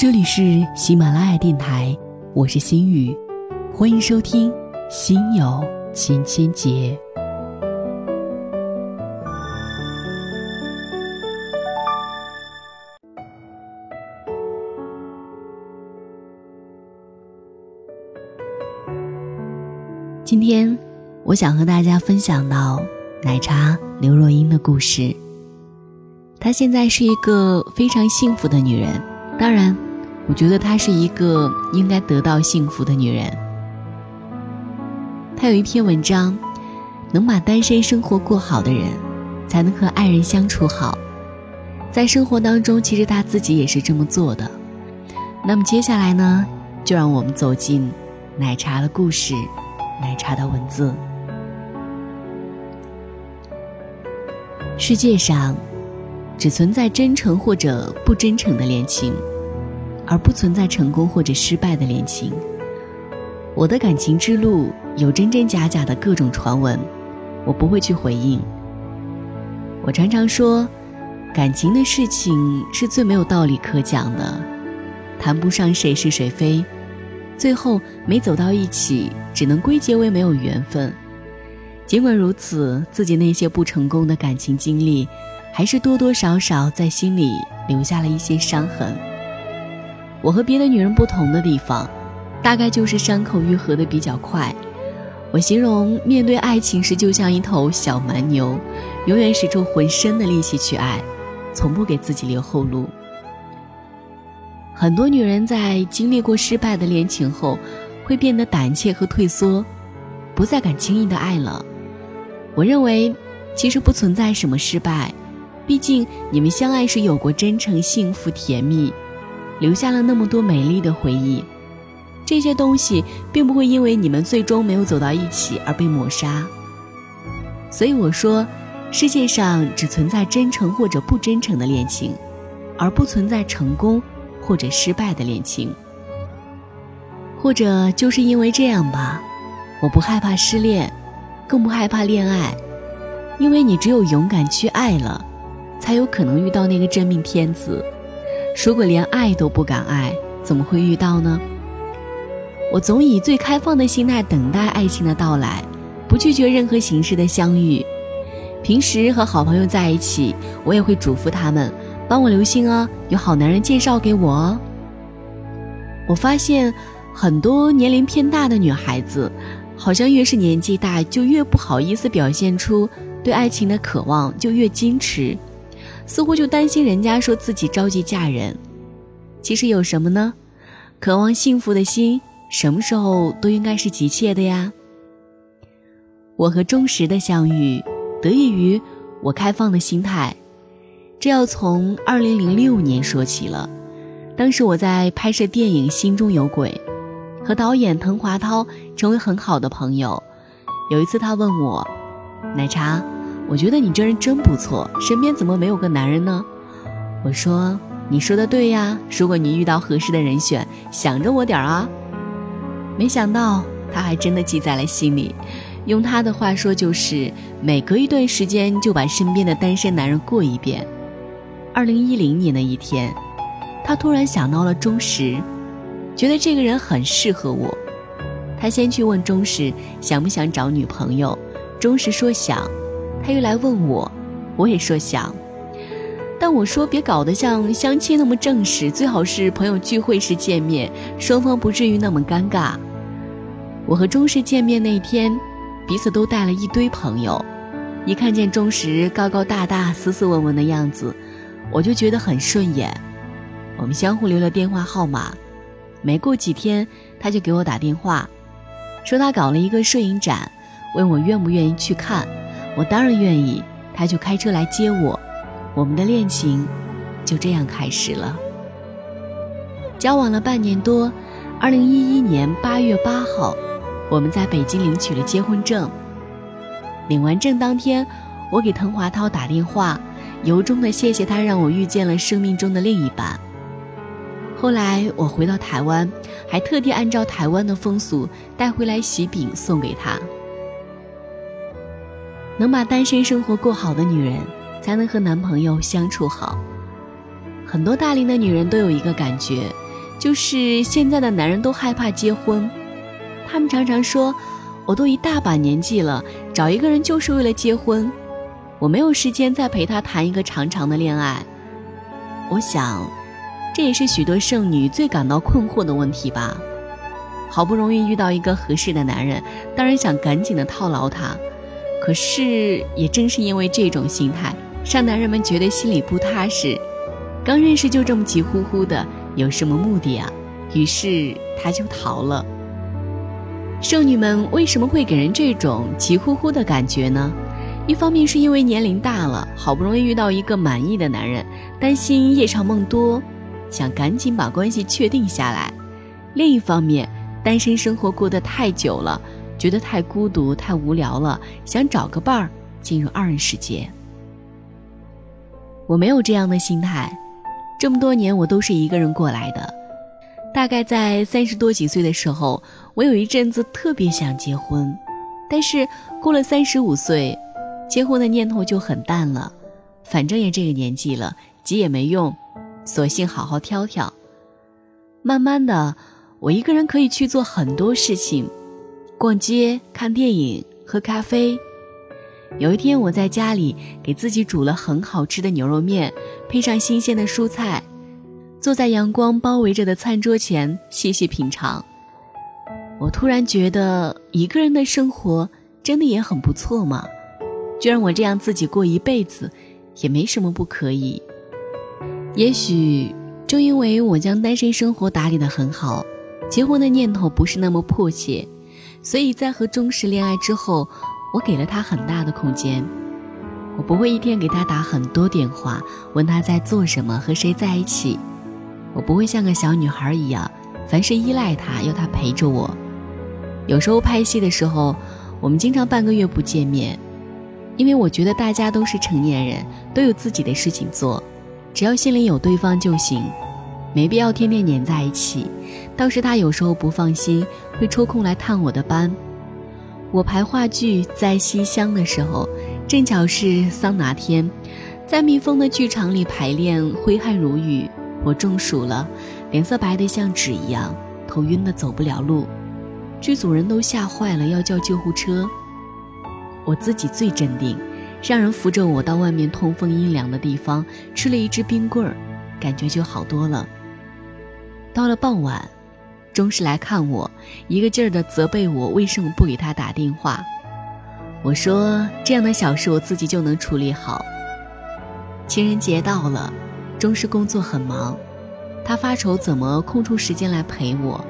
这里是喜马拉雅电台，我是心雨，欢迎收听《心有千千结》。今天，我想和大家分享到奶茶刘若英的故事。她现在是一个非常幸福的女人，当然。我觉得她是一个应该得到幸福的女人。她有一篇文章，能把单身生活过好的人，才能和爱人相处好。在生活当中，其实她自己也是这么做的。那么接下来呢，就让我们走进奶茶的故事，奶茶的文字。世界上，只存在真诚或者不真诚的恋情。而不存在成功或者失败的恋情。我的感情之路有真真假假的各种传闻，我不会去回应。我常常说，感情的事情是最没有道理可讲的，谈不上谁是谁非，最后没走到一起，只能归结为没有缘分。尽管如此，自己那些不成功的感情经历，还是多多少少在心里留下了一些伤痕。我和别的女人不同的地方，大概就是伤口愈合的比较快。我形容面对爱情时，就像一头小蛮牛，永远使出浑身的力气去爱，从不给自己留后路。很多女人在经历过失败的恋情后，会变得胆怯和退缩，不再敢轻易的爱了。我认为，其实不存在什么失败，毕竟你们相爱时有过真诚、幸福、甜蜜。留下了那么多美丽的回忆，这些东西并不会因为你们最终没有走到一起而被抹杀。所以我说，世界上只存在真诚或者不真诚的恋情，而不存在成功或者失败的恋情。或者就是因为这样吧，我不害怕失恋，更不害怕恋爱，因为你只有勇敢去爱了，才有可能遇到那个真命天子。如果连爱都不敢爱，怎么会遇到呢？我总以最开放的心态等待爱情的到来，不拒绝任何形式的相遇。平时和好朋友在一起，我也会嘱咐他们帮我留心哦，有好男人介绍给我哦。我发现很多年龄偏大的女孩子，好像越是年纪大，就越不好意思表现出对爱情的渴望，就越矜持。似乎就担心人家说自己着急嫁人，其实有什么呢？渴望幸福的心，什么时候都应该是急切的呀。我和忠实的相遇，得益于我开放的心态。这要从二零零六年说起了，当时我在拍摄电影《心中有鬼》，和导演滕华涛成为很好的朋友。有一次他问我，奶茶。我觉得你这人真不错，身边怎么没有个男人呢？我说，你说的对呀。如果你遇到合适的人选，想着我点儿啊。没想到他还真的记在了心里，用他的话说就是每隔一段时间就把身边的单身男人过一遍。二零一零年的一天，他突然想到了钟石，觉得这个人很适合我。他先去问钟石想不想找女朋友，钟石说想。他又来问我，我也说想，但我说别搞得像相亲那么正式，最好是朋友聚会时见面，双方不至于那么尴尬。我和钟石见面那天，彼此都带了一堆朋友，一看见钟石高高大大、斯斯文文的样子，我就觉得很顺眼。我们相互留了电话号码，没过几天他就给我打电话，说他搞了一个摄影展，问我愿不愿意去看。我当然愿意，他就开车来接我，我们的恋情就这样开始了。交往了半年多，二零一一年八月八号，我们在北京领取了结婚证。领完证当天，我给滕华涛打电话，由衷的谢谢他让我遇见了生命中的另一半。后来我回到台湾，还特地按照台湾的风俗带回来喜饼送给他。能把单身生活过好的女人，才能和男朋友相处好。很多大龄的女人都有一个感觉，就是现在的男人都害怕结婚，他们常常说：“我都一大把年纪了，找一个人就是为了结婚，我没有时间再陪他谈一个长长的恋爱。”我想，这也是许多剩女最感到困惑的问题吧。好不容易遇到一个合适的男人，当然想赶紧的套牢他，可是也正是因为这种心态，让男人们觉得心里不踏实。刚认识就这么急呼呼的。有什么目的啊？于是他就逃了。剩女们为什么会给人这种急呼呼的感觉呢？一方面是因为年龄大了，好不容易遇到一个满意的男人，担心夜长梦多，想赶紧把关系确定下来；另一方面，单身生活过得太久了，觉得太孤独、太无聊了，想找个伴儿进入二人世界。我没有这样的心态。这么多年，我都是一个人过来的。大概在三十多几岁的时候，我有一阵子特别想结婚，但是过了三十五岁，结婚的念头就很淡了。反正也这个年纪了，急也没用，索性好好挑挑。慢慢的，我一个人可以去做很多事情，逛街、看电影、喝咖啡。有一天，我在家里给自己煮了很好吃的牛肉面，配上新鲜的蔬菜，坐在阳光包围着的餐桌前细细品尝。我突然觉得，一个人的生活真的也很不错嘛，就让我这样自己过一辈子，也没什么不可以。也许正因为我将单身生活打理得很好，结婚的念头不是那么迫切，所以在和钟石恋爱之后。我给了他很大的空间，我不会一天给他打很多电话，问他在做什么，和谁在一起。我不会像个小女孩一样，凡事依赖他，要他陪着我。有时候拍戏的时候，我们经常半个月不见面，因为我觉得大家都是成年人，都有自己的事情做，只要心里有对方就行，没必要天天黏在一起。倒是他有时候不放心，会抽空来探我的班。我排话剧在西厢的时候，正巧是桑拿天，在密封的剧场里排练，挥汗如雨。我中暑了，脸色白得像纸一样，头晕的走不了路。剧组人都吓坏了，要叫救护车。我自己最镇定，让人扶着我到外面通风阴凉的地方，吃了一支冰棍儿，感觉就好多了。到了傍晚。钟是来看我，一个劲儿的责备我为什么不给他打电话。我说这样的小事我自己就能处理好。情人节到了，钟是工作很忙，他发愁怎么空出时间来陪我。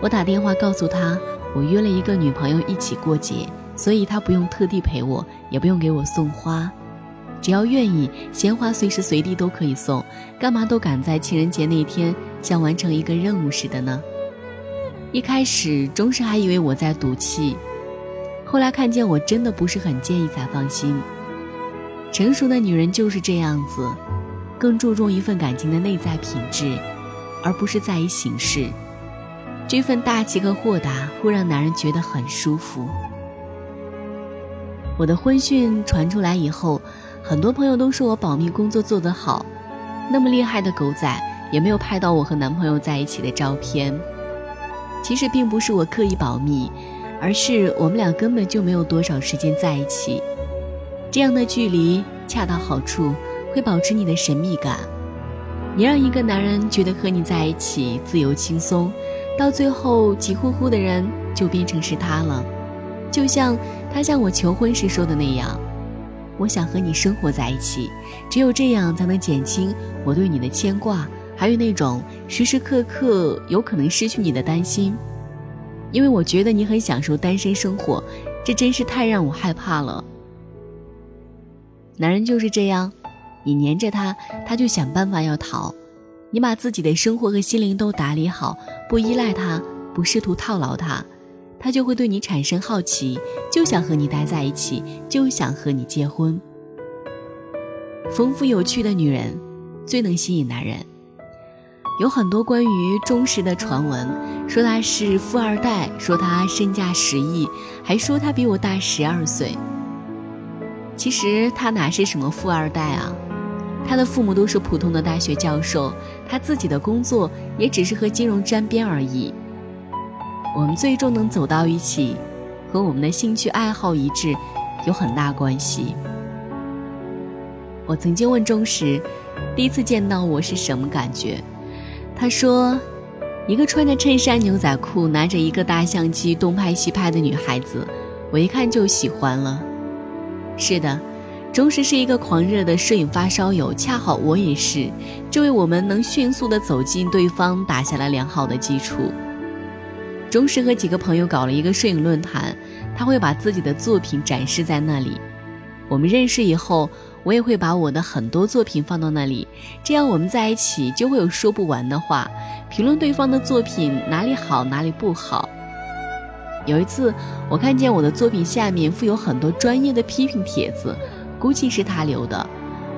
我打电话告诉他，我约了一个女朋友一起过节，所以他不用特地陪我，也不用给我送花，只要愿意，鲜花随时随地都可以送。干嘛都赶在情人节那天，像完成一个任务似的呢？一开始，钟氏还以为我在赌气，后来看见我真的不是很介意，才放心。成熟的女人就是这样子，更注重一份感情的内在品质，而不是在意形式。这份大气和豁达会让男人觉得很舒服。我的婚讯传出来以后，很多朋友都说我保密工作做得好，那么厉害的狗仔也没有拍到我和男朋友在一起的照片。其实并不是我刻意保密，而是我们俩根本就没有多少时间在一起。这样的距离恰到好处，会保持你的神秘感。你让一个男人觉得和你在一起自由轻松，到最后急呼呼的人就变成是他了。就像他向我求婚时说的那样：“我想和你生活在一起，只有这样才能减轻我对你的牵挂。”还有那种时时刻刻有可能失去你的担心，因为我觉得你很享受单身生活，这真是太让我害怕了。男人就是这样，你黏着他，他就想办法要逃；你把自己的生活和心灵都打理好，不依赖他，不试图套牢他，他就会对你产生好奇，就想和你待在一起，就想和你结婚。丰富有趣的女人，最能吸引男人。有很多关于钟石的传闻，说他是富二代，说他身价十亿，还说他比我大十二岁。其实他哪是什么富二代啊？他的父母都是普通的大学教授，他自己的工作也只是和金融沾边而已。我们最终能走到一起，和我们的兴趣爱好一致有很大关系。我曾经问钟石，第一次见到我是什么感觉？他说，一个穿着衬衫牛仔裤，拿着一个大相机东拍西拍的女孩子，我一看就喜欢了。是的。钟石是一个狂热的摄影发烧友，恰好我也是，这为我们能迅速的走进对方打下了良好的基础。钟石和几个朋友搞了一个摄影论坛，他会把自己的作品展示在那里。我们认识以后，我也会把我的很多作品放到那里，这样我们在一起就会有说不完的话，评论对方的作品哪里好哪里不好。有一次，我看见我的作品下面附有很多专业的批评帖子。估计是他留的，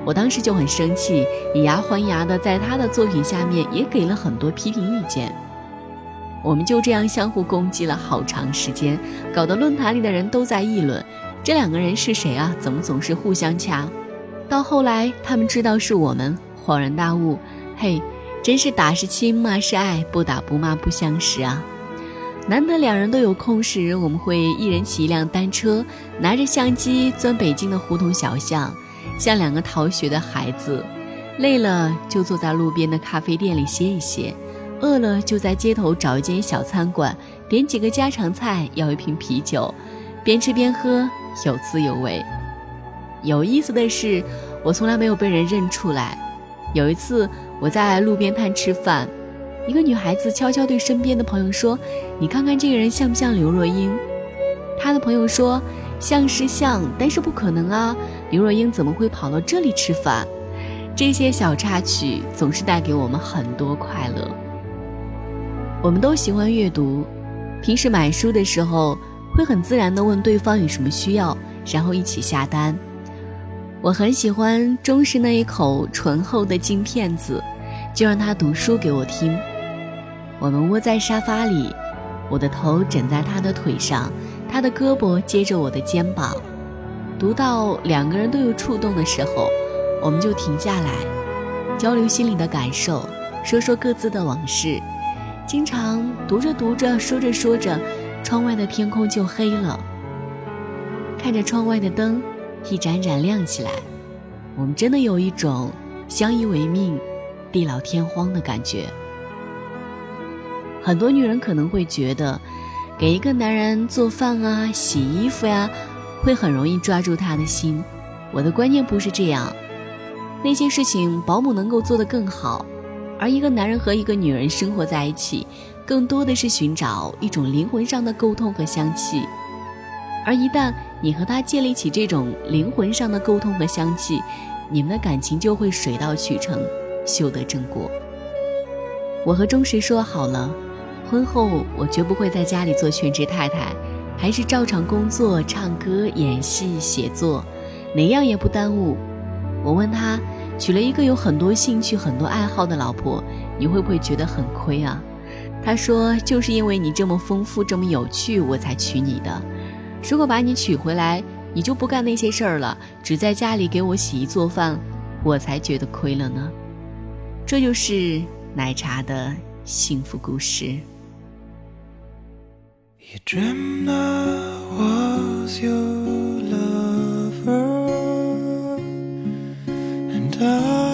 我当时就很生气，以牙还牙的在他的作品下面也给了很多批评意见。我们就这样相互攻击了好长时间，搞得论坛里的人都在议论这两个人是谁啊？怎么总是互相掐？到后来他们知道是我们，恍然大悟，嘿，真是打是亲，骂是爱，不打不骂不相识啊！难得两人都有空时，我们会一人骑一辆单车，拿着相机钻北京的胡同小巷，像两个逃学的孩子。累了就坐在路边的咖啡店里歇一歇，饿了就在街头找一间小餐馆，点几个家常菜，要一瓶啤酒，边吃边喝，有滋有味。有意思的是，我从来没有被人认出来。有一次我在路边摊吃饭。一个女孩子悄悄对身边的朋友说：“你看看这个人像不像刘若英？”她的朋友说：“像是像，但是不可能啊！刘若英怎么会跑到这里吃饭？”这些小插曲总是带给我们很多快乐。我们都喜欢阅读，平时买书的时候会很自然地问对方有什么需要，然后一起下单。我很喜欢中式那一口醇厚的京片子，就让他读书给我听。我们窝在沙发里，我的头枕在他的腿上，他的胳膊接着我的肩膀。读到两个人都有触动的时候，我们就停下来，交流心里的感受，说说各自的往事。经常读着读着，说着说着，窗外的天空就黑了。看着窗外的灯一盏盏亮起来，我们真的有一种相依为命、地老天荒的感觉。很多女人可能会觉得，给一个男人做饭啊、洗衣服呀，会很容易抓住他的心。我的观念不是这样，那些事情保姆能够做得更好。而一个男人和一个女人生活在一起，更多的是寻找一种灵魂上的沟通和香气。而一旦你和他建立起这种灵魂上的沟通和香气，你们的感情就会水到渠成，修得正果。我和钟石说好了。婚后，我绝不会在家里做全职太太，还是照常工作、唱歌、演戏、写作，哪样也不耽误。我问他，娶了一个有很多兴趣、很多爱好的老婆，你会不会觉得很亏啊？他说，就是因为你这么丰富、这么有趣，我才娶你的。如果把你娶回来，你就不干那些事儿了，只在家里给我洗衣做饭，我才觉得亏了呢。这就是奶茶的幸福故事。You dreamed I was your lover, and I.